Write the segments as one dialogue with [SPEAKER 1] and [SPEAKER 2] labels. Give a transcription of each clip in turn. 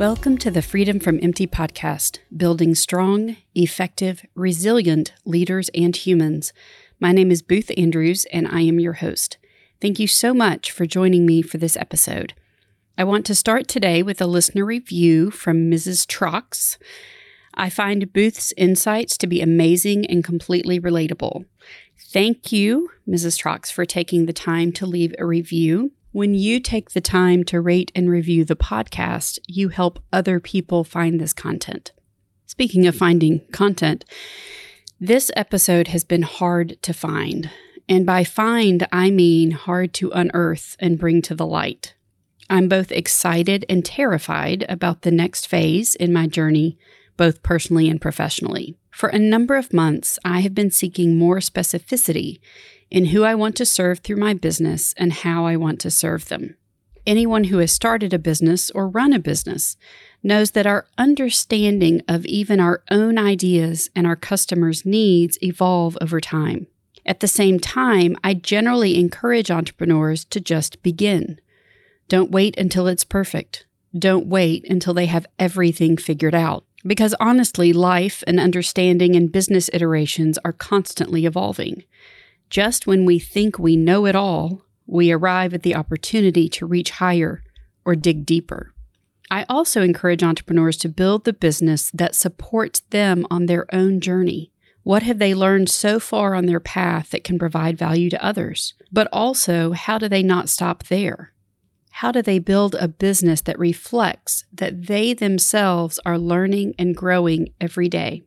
[SPEAKER 1] Welcome to the Freedom from Empty podcast, building strong, effective, resilient leaders and humans. My name is Booth Andrews, and I am your host. Thank you so much for joining me for this episode. I want to start today with a listener review from Mrs. Trox. I find Booth's insights to be amazing and completely relatable. Thank you, Mrs. Trox, for taking the time to leave a review. When you take the time to rate and review the podcast, you help other people find this content. Speaking of finding content, this episode has been hard to find. And by find, I mean hard to unearth and bring to the light. I'm both excited and terrified about the next phase in my journey, both personally and professionally. For a number of months, I have been seeking more specificity in who I want to serve through my business and how I want to serve them. Anyone who has started a business or run a business knows that our understanding of even our own ideas and our customers' needs evolve over time. At the same time, I generally encourage entrepreneurs to just begin. Don't wait until it's perfect. Don't wait until they have everything figured out. Because honestly, life and understanding and business iterations are constantly evolving. Just when we think we know it all, we arrive at the opportunity to reach higher or dig deeper. I also encourage entrepreneurs to build the business that supports them on their own journey. What have they learned so far on their path that can provide value to others? But also, how do they not stop there? How do they build a business that reflects that they themselves are learning and growing every day?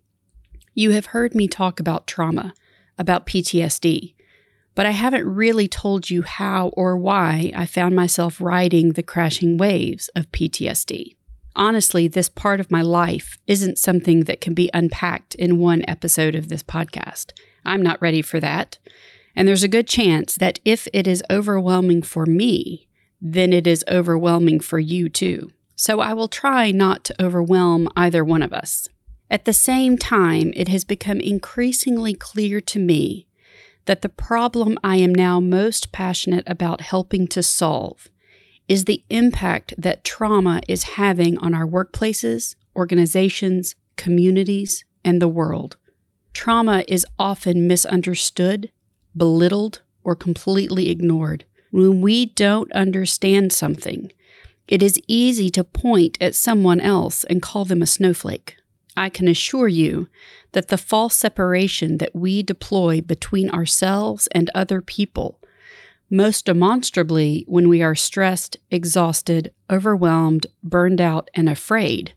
[SPEAKER 1] You have heard me talk about trauma, about PTSD, but I haven't really told you how or why I found myself riding the crashing waves of PTSD. Honestly, this part of my life isn't something that can be unpacked in one episode of this podcast. I'm not ready for that. And there's a good chance that if it is overwhelming for me, then it is overwhelming for you too. So I will try not to overwhelm either one of us. At the same time, it has become increasingly clear to me that the problem I am now most passionate about helping to solve is the impact that trauma is having on our workplaces, organizations, communities, and the world. Trauma is often misunderstood, belittled, or completely ignored. When we don't understand something, it is easy to point at someone else and call them a snowflake. I can assure you that the false separation that we deploy between ourselves and other people, most demonstrably when we are stressed, exhausted, overwhelmed, burned out, and afraid,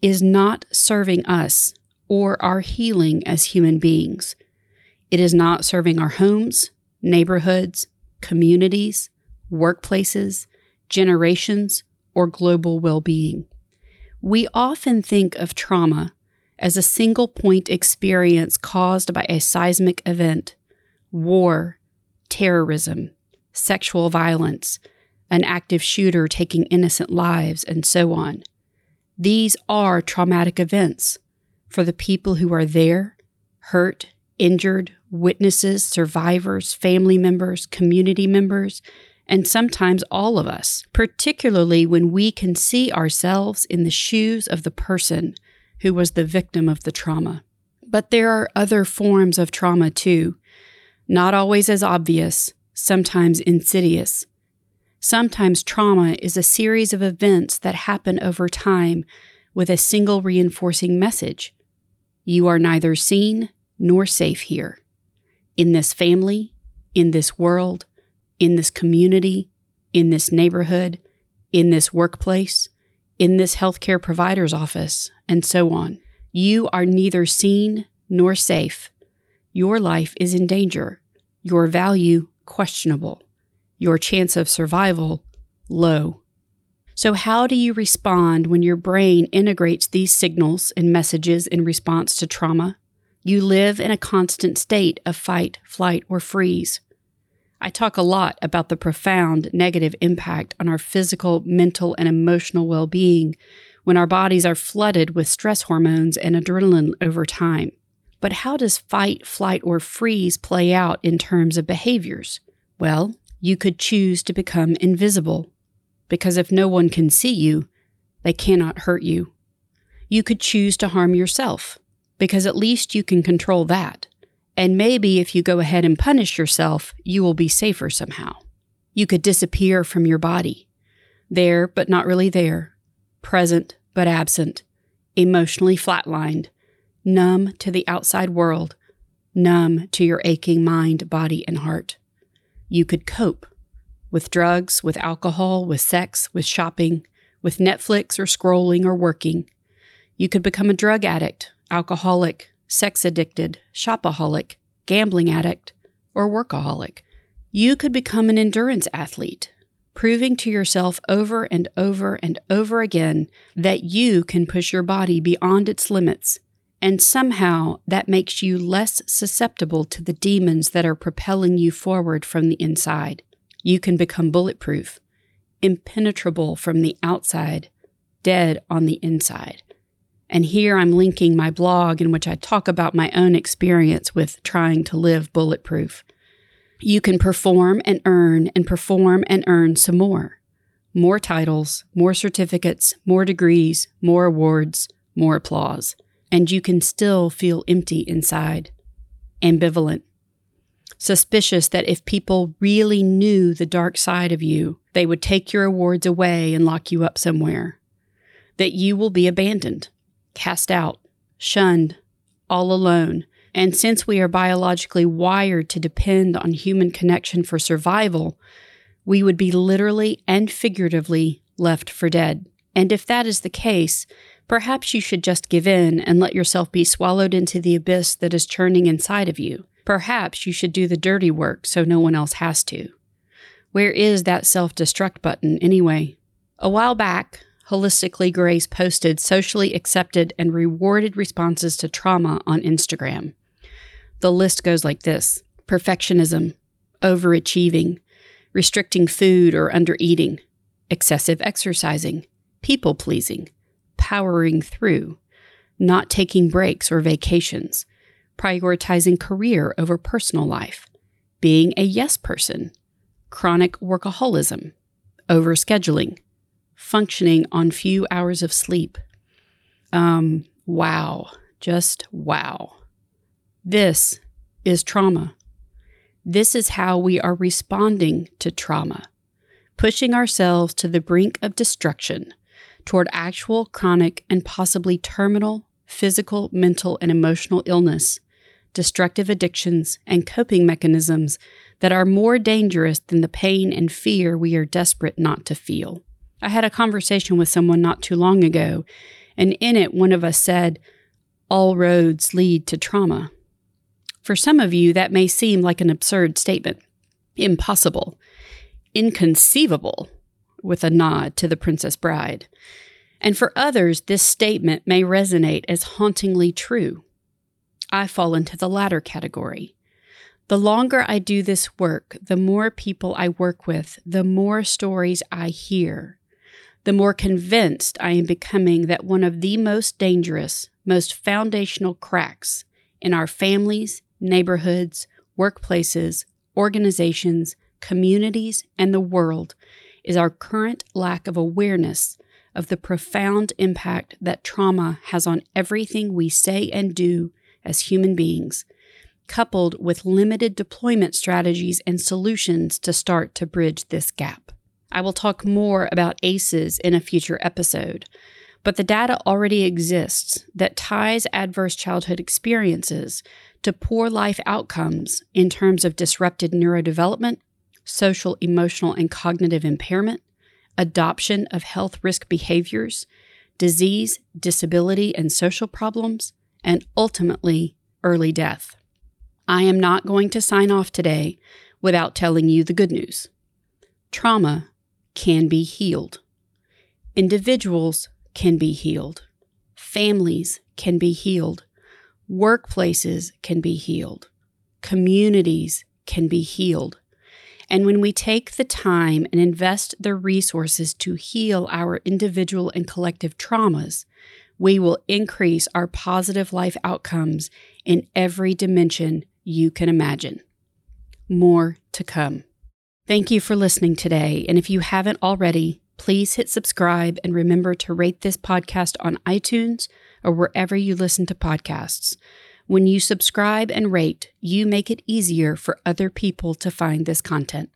[SPEAKER 1] is not serving us or our healing as human beings. It is not serving our homes, neighborhoods, communities, workplaces, generations, or global well being. We often think of trauma as a single point experience caused by a seismic event, war, terrorism, sexual violence, an active shooter taking innocent lives, and so on. These are traumatic events for the people who are there, hurt, injured, witnesses, survivors, family members, community members, and sometimes all of us, particularly when we can see ourselves in the shoes of the person who was the victim of the trauma. But there are other forms of trauma too, not always as obvious, sometimes insidious. Sometimes trauma is a series of events that happen over time with a single reinforcing message You are neither seen nor safe here. In this family, in this world, in this community, in this neighborhood, in this workplace, in this healthcare provider's office, and so on. You are neither seen nor safe. Your life is in danger, your value questionable, your chance of survival low. So, how do you respond when your brain integrates these signals and messages in response to trauma? You live in a constant state of fight, flight, or freeze. I talk a lot about the profound negative impact on our physical, mental, and emotional well being when our bodies are flooded with stress hormones and adrenaline over time. But how does fight, flight, or freeze play out in terms of behaviors? Well, you could choose to become invisible. Because if no one can see you, They cannot hurt you. You could choose to harm yourself, because at least you can control that. And maybe if you go ahead and punish yourself, you will be safer somehow. You could disappear from your body, there but not really there, present but absent, emotionally flatlined, numb to the outside world, numb to your aching mind, body, and heart. You could cope with drugs, with alcohol, with sex, with shopping, with Netflix or scrolling or working. You could become a drug addict, alcoholic, sex addicted, shopaholic, gambling addict, or workaholic. You could become an endurance athlete, proving to yourself over and over and over again that you can push your body beyond its limits, and somehow that makes you less susceptible to the demons that are propelling you forward from the inside. You can become bulletproof, impenetrable from the outside, dead on the inside. And here I'm linking my blog in which I talk about my own experience with trying to live bulletproof. You can perform and earn and perform and earn some more. More titles, more certificates, more degrees, more awards, more applause. And you can still feel empty inside, ambivalent, suspicious that if people really knew the dark side of you, they would take your awards away and lock you up somewhere. That you will be abandoned, cast out, shunned, all alone. And since we are biologically wired to depend on human connection for survival, we would be literally and figuratively left for dead. And if that is the case, perhaps you should just give in and let yourself be swallowed into the abyss that is churning inside of you. Perhaps you should do the dirty work so no one else has to. Where is that self destruct button anyway? A while back, Holistically Grace posted socially accepted and rewarded responses to trauma on Instagram. The list goes like this perfectionism, overachieving, restricting food or undereating, excessive exercising, people pleasing, powering through, not taking breaks or vacations, prioritizing career over personal life, being a yes person, chronic workaholism, overscheduling, functioning on few hours of sleep. Um, wow, just wow. This is trauma. This is how we are responding to trauma, pushing ourselves to the brink of destruction toward actual chronic and possibly terminal physical, mental, and emotional illness, destructive addictions, and coping mechanisms that are more dangerous than the pain and fear we are desperate not to feel. I had a conversation with someone not too long ago, and in it, one of us said, All roads lead to trauma. For some of you, that may seem like an absurd statement, impossible, inconceivable, with a nod to the Princess Bride. And for others, this statement may resonate as hauntingly true. I fall into the latter category. The longer I do this work, the more people I work with, the more stories I hear, the more convinced I am becoming that one of the most dangerous, most foundational cracks in our families, neighborhoods, workplaces, organizations, communities, and the world is our current lack of awareness of the profound impact that trauma has on everything we say and do as human beings, coupled with limited deployment strategies and solutions to start to bridge this gap. I will talk more about ACEs in a future episode, but the data already exists that ties adverse childhood experiences to poor life outcomes in terms of disrupted neurodevelopment, social, emotional, and cognitive impairment, adoption of health risk behaviors, disease, disability, and social problems, and ultimately, early death. I am not going to sign off today without telling you the good news. Trauma can be healed. Individuals can be healed. Families can be healed. Workplaces can be healed. Communities can be healed. And when we take the time and invest the resources to heal our individual and collective traumas, we will increase our positive life outcomes in every dimension you can imagine. More to come. Thank you for listening today. And if you haven't already, Please hit subscribe and remember to rate this podcast on iTunes or wherever you listen to podcasts. When you subscribe and rate, you make it easier for other people to find this content.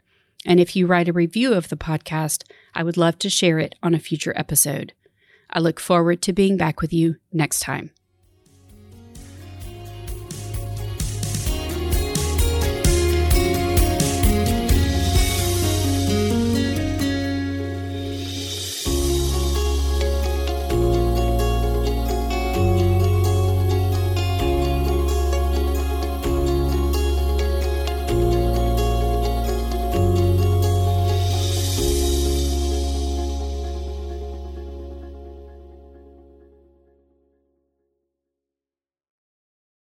[SPEAKER 1] And if you write a review of the podcast, I would love to share it on a future episode. I look forward to being back with you next time.